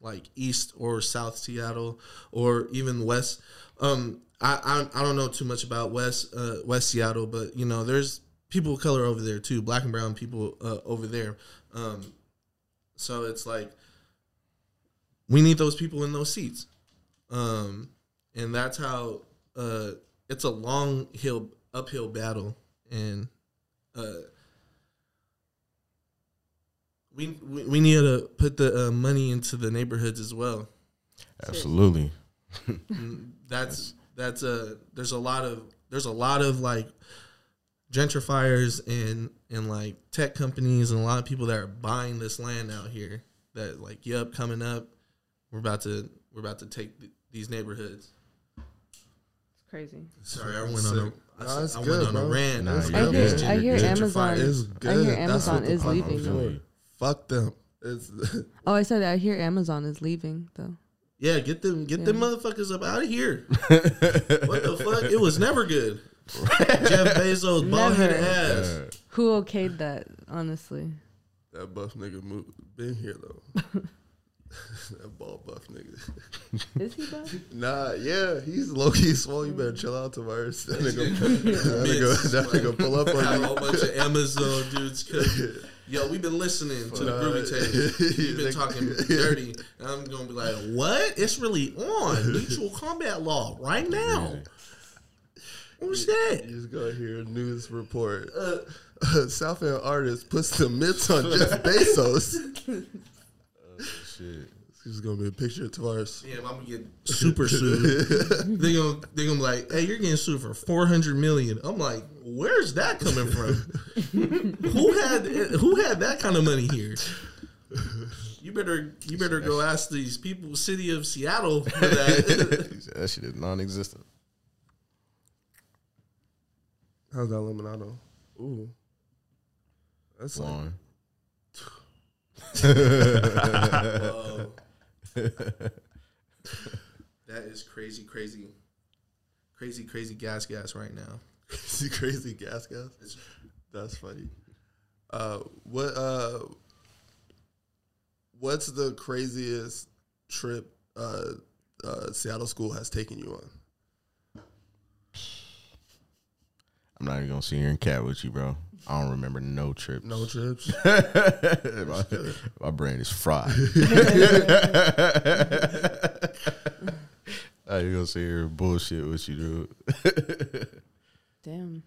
C: like east or south seattle or even west. Um, I, I i don't know too much about west uh, west seattle but you know there's people of color over there too black and brown people uh, over there. Um, so it's like we need those people in those seats. Um, and that's how uh, it's a long hill uphill battle. And uh, we, we we need to put the uh, money into the neighborhoods as well
E: Absolutely.
C: and that's that's a there's a lot of there's a lot of like gentrifiers and and like tech companies and a lot of people that are buying this land out here that like yep coming up we're about to we're about to take th- these neighborhoods
F: It's crazy.
C: sorry i went on a I,
D: Nah, it's
C: I
D: good,
C: went on a
D: bro.
C: rant
E: Nah,
F: I hear. I hear
C: gentrifiers.
F: Amazon.
D: It's
F: I hear Amazon is
D: fuck
F: leaving. Though.
E: Absolutely.
D: Fuck them. It's *laughs*
F: Oh, I said I hear Amazon is leaving though.
C: yeah get them get them motherfuckers up out of here *laughs* what the fuck it was never good jeff *laughs* bezos bald headed
F: Never.
C: ass
F: Who okayed that? Honestly,
D: that buff nigga move, been here though. that bald buff nigga.
F: is he buff?
D: Nah, yeah, he's low key swole. You better chill out, Tavares. That nigga, that nigga, that nigga pull up
C: Have a whole bunch of Amazon dudes. 'cause- Yo, we've been listening to the groovy tapes. *laughs* You've been talking dirty. And I'm gonna be like, what? It's really on mutual combat law right now. What's that?
D: You just go hear a news report.
C: Uh,
D: Uh, *laughs* South End artist puts the mitts on Jeff Bezos. *laughs*
E: Shit.
D: This is gonna be a picture of Tavares.
C: Damn, I'm gonna get *laughs* super sued. They're gonna they gonna be like, hey, you're getting sued for four hundred million. I'm like, where's that coming from? *laughs* who had who had that kind of money here? You better you better go ask these people, city of Seattle, *laughs* for that.
E: That shit is non-existent.
D: How's that Lemonato? Ooh, that's like
C: Whoa. *laughs* that is crazy, crazy, crazy, crazy gas, gas right now. *laughs*
D: crazy, crazy gas gas. That's funny. Uh, what uh, what's the craziest trip uh, uh, Seattle school has taken you on?
E: I'm not even gonna sit here and cat with you, bro. I don't remember no trips.
D: No trips. *laughs*
E: my, my brain is fried. *laughs* I ain't gonna sit here and bullshit with you, dude.
F: Damn.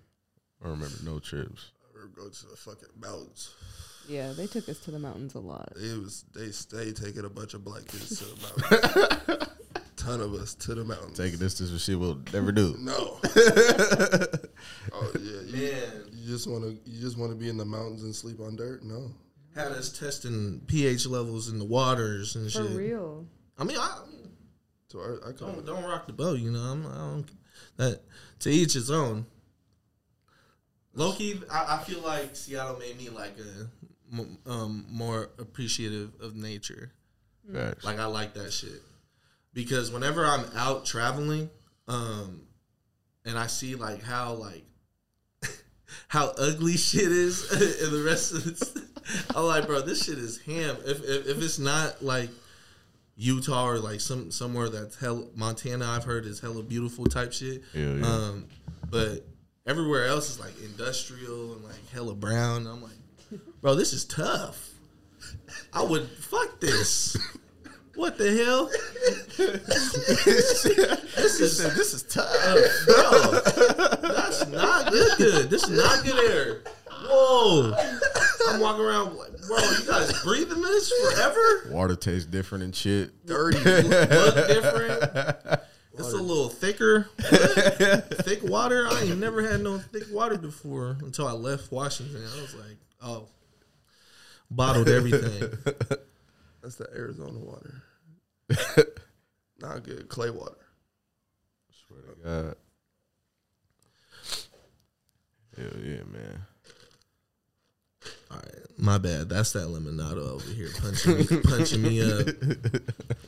E: I don't remember no trips.
D: or go to the fucking mountains.
F: Yeah, they took us to the mountains a lot.
D: It was they stay taking a bunch of black kids to the *laughs* mountains. Ton of us to the mountains.
E: Taking this to some shit we'll never do.
D: No. Oh yeah, you, *laughs*
C: Man,
D: you just want to you just want to be in the mountains and sleep on dirt? No.
C: had us testing pH levels in the waters and
F: For
C: shit.
F: For real.
C: I mean, I
D: So I, I call
C: don't, don't rock the boat, you know. I'm, I don't that to each his own. Loki, I, I feel like Seattle made me like a m- um, more appreciative of nature.
E: Facts.
C: Like I like that shit because whenever I'm out traveling, um, and I see like how like *laughs* how ugly shit is *laughs* in the rest of it, *laughs* I'm like, bro, this shit is ham. If if, if it's not like Utah or like some somewhere that's hell Montana, I've heard is hella beautiful type shit.
E: Hell yeah.
C: Um, but everywhere else is like industrial and like hella brown. I'm like, bro, this is tough. I would fuck this. What the hell? *laughs* this is this is tough, bro. That's not good. Good. This is not good air. Whoa! I'm walking around like, bro. You guys breathing this forever?
E: Water tastes different and shit.
D: Dirty. *laughs*
C: Look different. It's a little thicker, thick water. I ain't never had no thick water before until I left Washington. I was like, oh, bottled everything.
D: That's the Arizona water. *laughs* Not good. Clay water.
E: Swear to God. Hell yeah, man.
C: All right, my bad. That's that Lemonato over here punching me, punching me up. *laughs*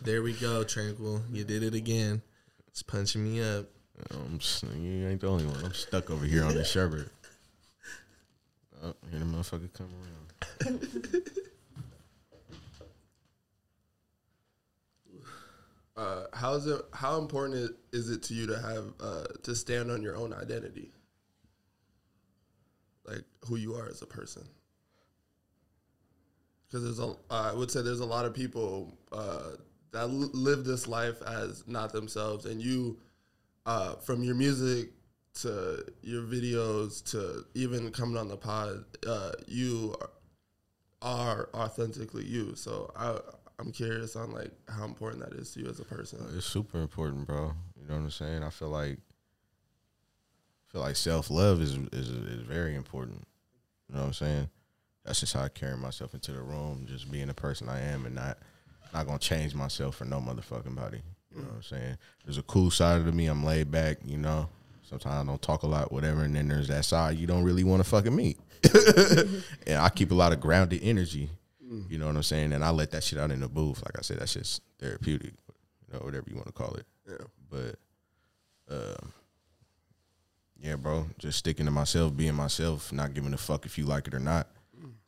C: There we go, tranquil. You did it again. It's punching me up.
E: I'm you ain't the only one. I'm stuck over here on this sherbet. Oh, here the motherfucker come around. *laughs*
D: Uh, how is it? How important is it to you to have uh, to stand on your own identity, like who you are as a person? Because there's a, I would say there's a lot of people uh, that l- live this life as not themselves, and you, uh, from your music to your videos to even coming on the pod, uh, you are authentically you. So I, I'm curious on like how important that is to you as a person.
E: It's super important, bro. You know what I'm saying? I feel like I feel like self love is, is is very important. You know what I'm saying? That's just how I carry myself into the room, just being the person I am and not not gonna change myself for no motherfucking body. You know what I'm saying? There's a cool side of me, I'm laid back, you know. Sometimes I don't talk a lot, whatever, and then there's that side you don't really want to fucking meet. *laughs* and I keep a lot of grounded energy. You know what I'm saying? And I let that shit out in the booth. Like I said, that's just therapeutic, you know, whatever you want to call it.
D: Yeah.
E: But, um, yeah, bro, just sticking to myself, being myself, not giving a fuck if you like it or not.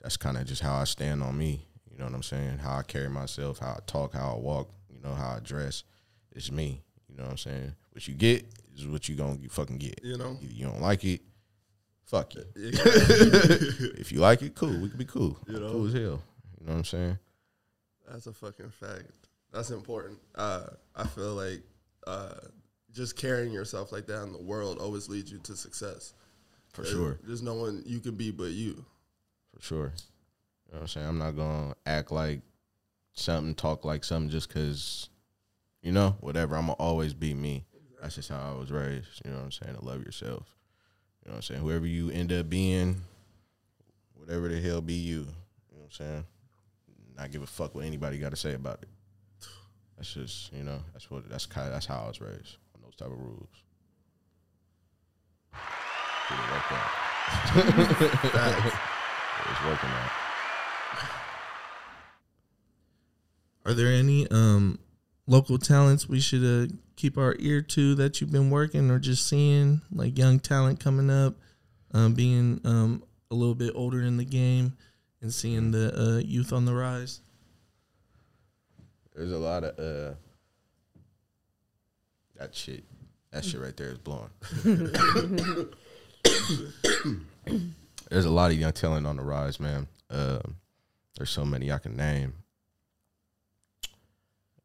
E: That's kind of just how I stand on me. You know what I'm saying? How I carry myself, how I talk, how I walk, you know, how I dress. It's me. You know what I'm saying? What you get is what you gonna fucking get.
D: You know?
E: If you don't like it, fuck it. *laughs* If you like it, cool. We can be cool.
D: You know?
E: Cool as hell. You know what I'm saying?
D: That's a fucking fact. That's important. Uh, I feel like uh, just carrying yourself like that in the world always leads you to success.
E: For
D: There's-
E: sure.
D: There's no one you can be but you.
E: For sure. You know what I'm saying? I'm not gonna act like something, talk like something, just cause, you know, whatever. I'm gonna always be me. That's just how I was raised. You know what I'm saying? To love yourself. You know what I'm saying? Whoever you end up being, whatever the hell be you. You know what I'm saying? Not give a fuck what anybody got to say about it. That's just you know that's what that's kind that's how I was raised on those type of rules. Did it work out? It's *laughs* working out.
C: Are there any um local talents we should uh, keep our ear to that you've been working or just seeing like young talent coming up, um, being um a little bit older in the game and seeing the uh, youth on the rise?
E: There's a lot of uh that shit. That shit right there is blowing. *coughs* There's a lot of young talent on the rise, man. Um, there's so many I can name.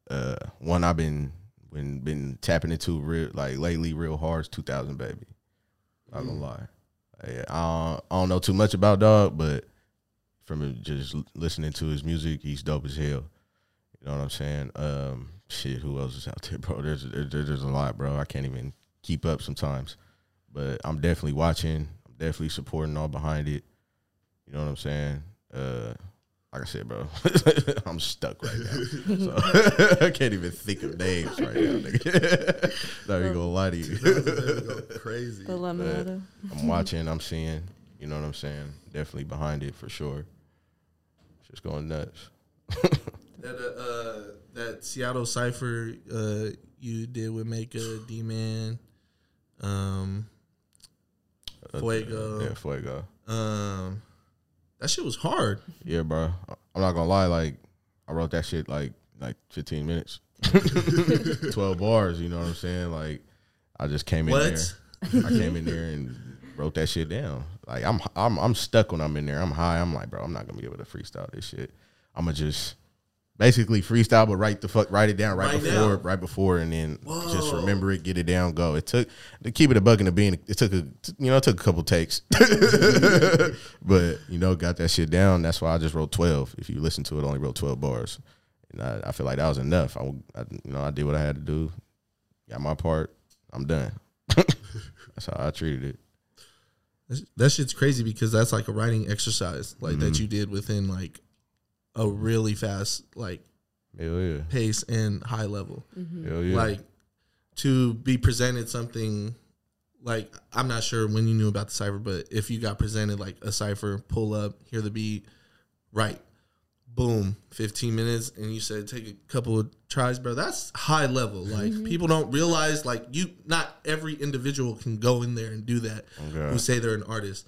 E: Uh, one I've been been been tapping into real like lately real hard is 2000 baby. Not gonna lie, I, I, don't, I don't know too much about dog, but from just listening to his music, he's dope as hell. You know what I'm saying? Um, shit, who else is out there, *laughs* bro? There's there's, there's a lot, bro. I can't even keep up sometimes, but I'm definitely watching. I'm definitely supporting all behind it. You know what I'm saying? Uh, like I said, bro, *laughs* I'm stuck right now. So *laughs* I can't even think of names right now. Nigga. Not even gonna lie to you.
D: Go crazy.
F: The Lemonade.
E: I'm watching. I'm seeing. You know what I'm saying? Definitely behind it for sure. Just going nuts.
C: That uh, uh that Seattle cipher uh you did with Make a D Man, um, Fuego.
E: Yeah, Fuego.
C: um, that shit was hard.
E: Yeah, bro. I'm not gonna lie. Like, I wrote that shit like like 15 minutes, *laughs* 12 bars. You know what I'm saying? Like, I just came in
C: What?
E: there. I came in there and wrote that shit down. Like, I'm I'm I'm stuck when I'm in there. I'm high. I'm like, bro, I'm not gonna be able to freestyle this shit. I'm gonna just basically freestyle, but write the fuck write it down right,
C: Right
E: before,
C: now.
E: right before, and then just remember it, get it down, go. It took to keep it a buck in the bean. It took a you know it took a couple takes, *laughs* but you know got that shit down. That's why I just wrote twelve. If you listen to it, I only wrote twelve bars, and I, I feel like that was enough. I, I you know I did what I had to do, got my part. I'm done. *laughs* That's how I treated it.
C: That's- That shit's crazy because that's like a writing exercise, like that mm-hmm. you did within like a really fast like
E: Hell yeah,
C: pace and high level. Mm-hmm.
E: hell yeah.
C: Like to be presented something like I'm not sure when you knew about the cipher, but if you got presented like a cipher, pull up, hear the beat, right, boom, 15 minutes, and you said take a couple of tries, bro. That's high level. Like people don't realize like you not every individual can go in there and do that
E: Okay.
C: who say they're an artist.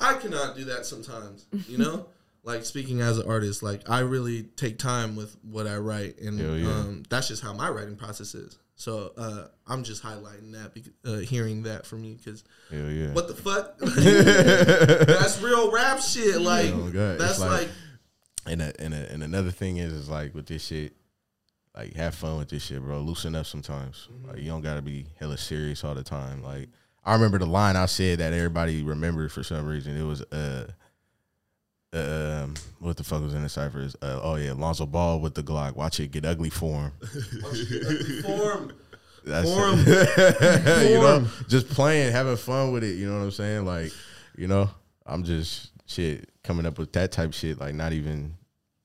C: I cannot do that sometimes, you know? *laughs* like speaking as an artist, like I really take time with what I write and
E: yeah.
C: um, that's just how my writing process is. So uh, I'm just highlighting that, bec- uh, hearing that from you because
E: yeah.
C: what the fuck? *laughs* *laughs* that's real rap shit. Like
E: Oh, God. It's
C: that's
E: like-
C: like,
E: And a, and a, and another thing is is like with this shit, like have fun with this shit, bro. Loosen up sometimes. Like you don't gotta be hella serious all the time. Like I remember the line I said that everybody remembered for some reason. It was uh. Um, what the fuck was in the ciphers? Uh, oh yeah, Lonzo Ball with the Glock. Watch it get ugly for him. *laughs*
C: form.
E: That's
C: Form.
E: it. *laughs* you know,
C: Form.
E: just playing, having fun with it. You know what I'm saying? Like, you know, I'm just shit coming up with that type of shit. Like, not even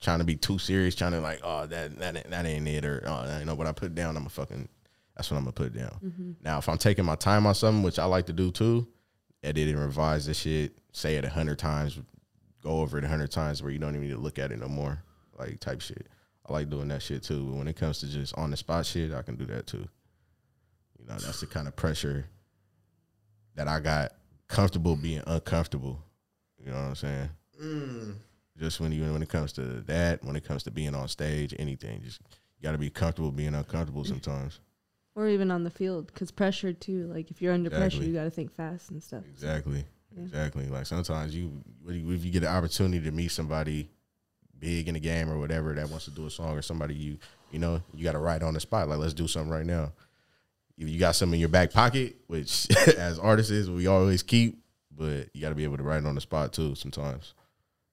E: trying to be too serious. Trying to like, oh, that that ain't- that ain't it, or oh, you know, what I put down, I'm a fucking. That's what I'm gonna put down. Mm-hmm. Now, if I'm taking my time on something, which I like to do too, edit and revise the shit, say it a hundred times, go over it a hundred times, where you don't even need to look at it no more, like type shit. I like doing that shit too. But when it comes to just on the spot shit, I can do that too. You know, that's the kind of pressure that I got comfortable being uncomfortable. You know what I'm saying?
C: Mm.
E: Just when you when it comes to that, when it comes to being on stage, anything, just you got to be comfortable being uncomfortable sometimes.
F: Or even on the field, because pressure too. Like if you're under pressure, you got to think fast and stuff.
E: Exactly.
F: Yeah.
E: Exactly. Like sometimes you, if you get an opportunity to meet somebody big in the game or whatever that wants to do a song or somebody you, you know, you got to write on the spot. Like, let's do something right now. If you got something in your back pocket, which *laughs* as artists is, we always keep, but you got to be able to write it on the spot too. Sometimes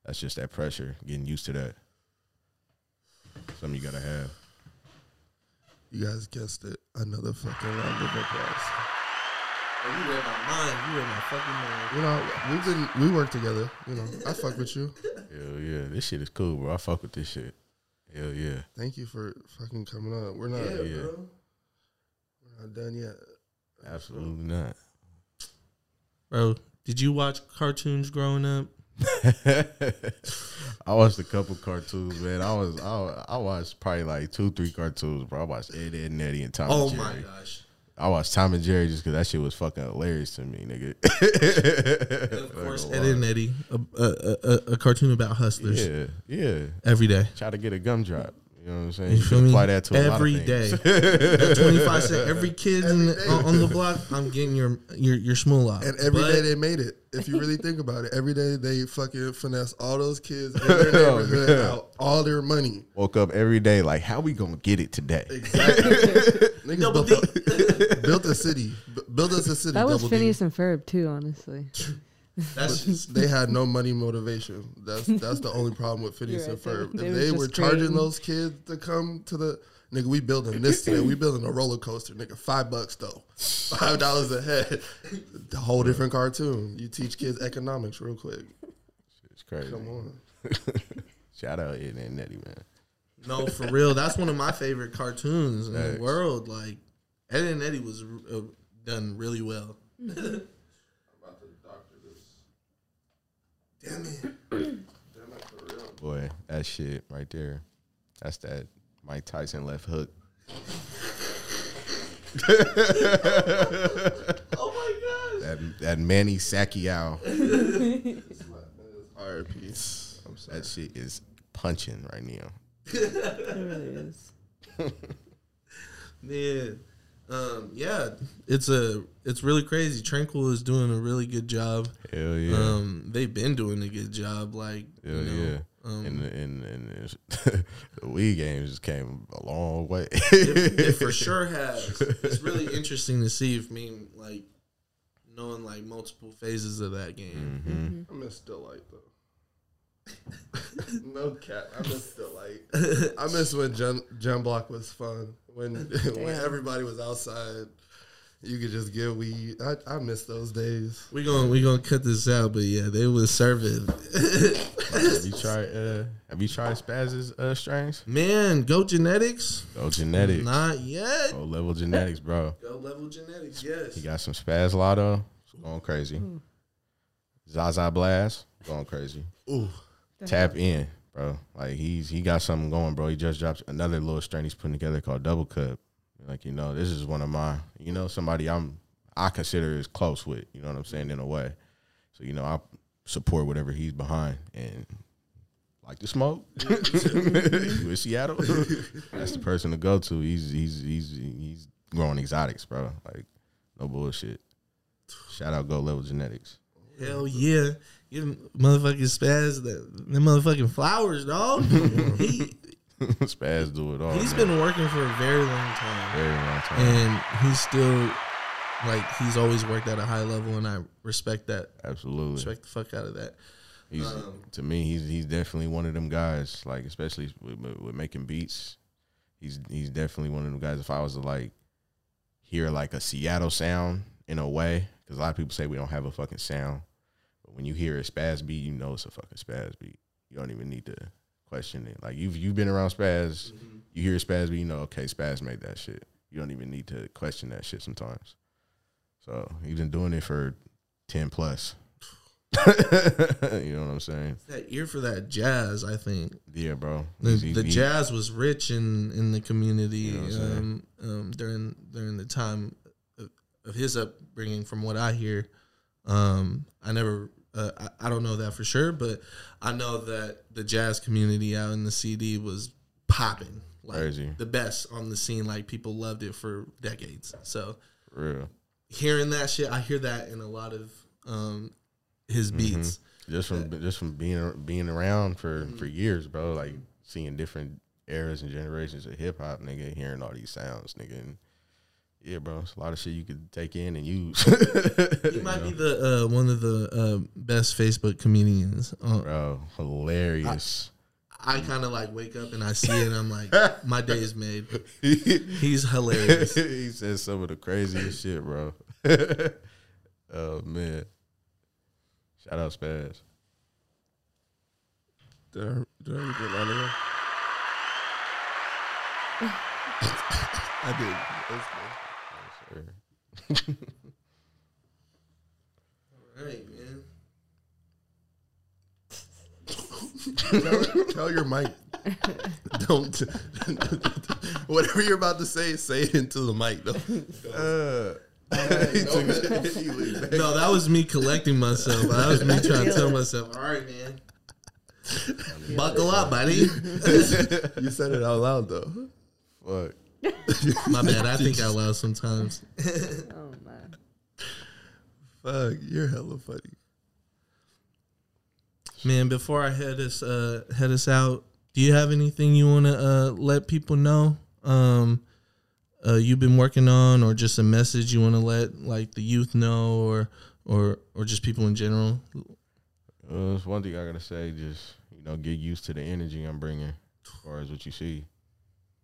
E: that's just that pressure, getting used to that. something you gotta have.
D: You guys guessed it. Another fucking round of applause.
C: Oh, you read my mind. You read my fucking mind.
D: You know, we've been we work together. You know, I fuck with you.
E: Hell yeah, this shit is cool, bro. I fuck with this shit. Hell yeah.
D: Thank you for fucking coming up. We're not
C: Yeah,
E: yeah.
C: bro.
D: we're not done yet.
E: Absolutely not.
C: Bro, did you watch cartoons growing up? *laughs*
E: I watched a couple cartoons, man. I was I, I watched probably like two, three cartoons, bro. I watched Ed, Edd n Eddy and Tom
C: Oh
E: and
C: my gosh.
E: I watched Tom and Jerry just because that shit was fucking hilarious to me, nigga. *laughs*
C: Of course, Ed and Eddie, a, a, a, a cartoon about hustlers
E: Yeah, yeah.
C: every day.
E: Try to get a gumdrop. You know what I'm saying?
C: You
E: You
C: feel me?
E: apply that to a lot of
C: every day. *laughs*
E: things.
C: At 25 cent, every kid in the, on, on the block, I'm getting your your your small out.
D: And every
C: But-
D: day they made it. If you really think about it, every day they fucking finesse all those kids in *laughs* their oh, neighborhood
E: yeah.
D: out all their money.
E: Woke up every day like, how we gonna get it today?
D: Exactly. *laughs* Niggas
C: Double
D: built, a, built a city. B- built us a city.
F: That was
D: Double D.
F: Phineas and Ferb too, honestly.
C: That's just,
D: They had no money motivation. That's that's the only problem with Phineas
F: You're
D: and Ferb.
F: they-
D: If
F: they
D: they
F: were
D: were charging
F: creating-
D: those kids to come to the nigga, we building this today. We building a roller coaster, nigga. Five bucks though, five dollars a head. The whole different cartoon. You teach kids economics real quick.
E: It's crazy.
D: Come on. *laughs*
E: Shout out Ed and Eddie, man.
C: no, for real. That's one of my favorite cartoons in the world. Like Ed and Eddie was uh, done really well. *laughs* Damn it.
E: Boy, that shit right there. That's that Mike Tyson left hook. *laughs*
C: Oh my gosh.
E: That that Manny Pacquiao. *laughs*
D: R.I.P.
E: That shit is punching right now. *laughs*
F: It really is.
C: Man. Um, yeah, it's a it's really crazy. Tranquil is doing a really good job.
E: Hell yeah.
C: Um, they've been doing a good job. Like,
E: Hell
C: you know,
E: yeah.
C: um,
E: and and and *laughs* the Wii games just came a long way.
C: it, it for *laughs* sure has. It's really interesting to see if me like knowing like multiple phases of that game.
E: hmm
D: I miss Delight though. No cap. I miss Delight. I *laughs* miss when Gen, Gen Block was fun. When *laughs* when everybody was outside, you could just get weed. I, I miss those days.
C: We gonna we gonna cut this out, but yeah, they was serving.
E: Have you *laughs* tried? Uh, have you tried Spaz's uh, strains?
C: Man, go genetics.
E: Go genetics.
C: Not yet.
E: Go level genetics, bro.
C: Go level genetics. Yes.
E: He got some Spaz Lotto. It's going crazy. Zaza Blast. Going crazy.
D: Ooh,
E: Tap in, bro. Like he's he got something going, bro. He just dropped another little strain he's putting together called Double Cup. Like you know, this is one of my, you know, somebody I'm I consider is close with. You know what I'm saying in a way. So you know, I support whatever he's behind and like to smoke. *laughs* you in Seattle? That's the person to go to. He's he's he's he's growing exotics, bro. Like no bullshit. Shout out Go Level Genetics.
C: Hell yeah. Give him motherfucking spaz the, the motherfucking flowers, dog. *laughs* he
E: Spaz do it all.
C: he's
E: man.
C: been working for a very long time.
E: very long time.
C: And he's still like he's always worked at a high level and I respect that.
E: Absolutely.
C: Respect the fuck out of that.
E: He's um, to me, he's he's definitely one of them guys. Like especially with, with, with making beats, he's he's definitely one of them guys. If I was to like hear like a Seattle sound in a way, because a lot of people say we don't have a fucking sound, but when you hear a spaz beat, you know it's a fucking spaz beat. You don't even need to question it. Like you've you've been around spaz, you hear a spaz beat, you know okay, spaz made that shit. You don't even need to question that shit sometimes. So he's been doing it for ten plus. *laughs* you know what I'm saying?
C: That ear for that jazz, I think.
E: Yeah, bro.
C: The, the
E: he-
C: jazz was rich in, in the community
E: You know
C: um, um, during during the time of, of his upbringing. From what I hear, um, I never, uh, I, I don't know that for sure, but I know that the jazz community out in the CD was popping, like
E: Crazy.
C: the best on the scene. Like people loved it for decades. So
E: real.
C: hearing that shit, I hear that in a lot of um, his
E: Mm-hmm.
C: beats.
E: Just from just from being being around for for years, bro. Like seeing different eras and generations of hip hop, nigga. Hearing all these sounds, nigga. And yeah, bro. It's a lot of shit you could take in and use. *laughs*
C: He might be the uh, one of the uh, best Facebook comedians. Uh,
E: bro. Hilarious.
C: I kind of like wake up and I see it and I'm like, *laughs* my day is made. *laughs* He's hilarious.
E: he said some of the craziest shit, bro. oh man. Shout out Spaz.
D: Did I, did I read that line again? I did. That's good.
C: Right, man.
D: tell, tell your mic. Don't. *laughs* whatever you're about to say, say it into the mic. Though. He took it- he leaned back.
C: No, that was me collecting myself. That was me trying to tell myself, all right, man. Buckle up, buddy. *laughs*
D: You said it out loud though.
E: Fuck. *laughs*
C: My bad. I think out loud sometimes. *laughs*
F: Oh my.
D: Fuck, you're hella funny.
C: Man, before I head us uh head us out, do you have anything you want to uh let people know? Um uh you've been working on or just a message you want to let like the youth know or or or just people in general?
E: Uh, it's one thing I gotta say. Just you know, get used to the energy I'm bringing, as far as what you see.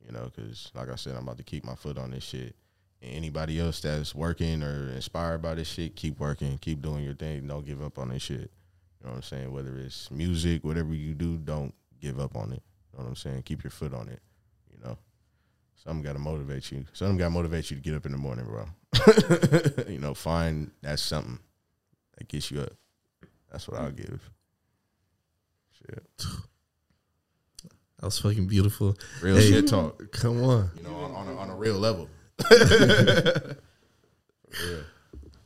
E: You know, because like I said, I'm about to keep my foot on this shit. And anybody else that's working or inspired by this shit, keep working, keep doing your thing. Don't give up on this shit. You know what I'm saying? Whether it's music, whatever you do, don't give up on it. You know what I'm saying? Keep your foot on it. You know, something got to motivate you. Something got to motivate you to get up in the morning, bro. *laughs* you know, find that's something that gets you up. That's what I'll give. Shit. *sighs* *laughs*
C: That was fucking beautiful.
E: Real
C: Hey.
E: shit talk.
D: Come on.
E: You know, on, on, a, on a real level. *laughs* yeah.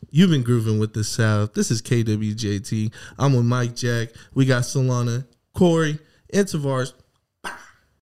C: You've been grooving with the South. This is KWJT. I'm with Mike Jack. We got Solana, Corey, and Tavares.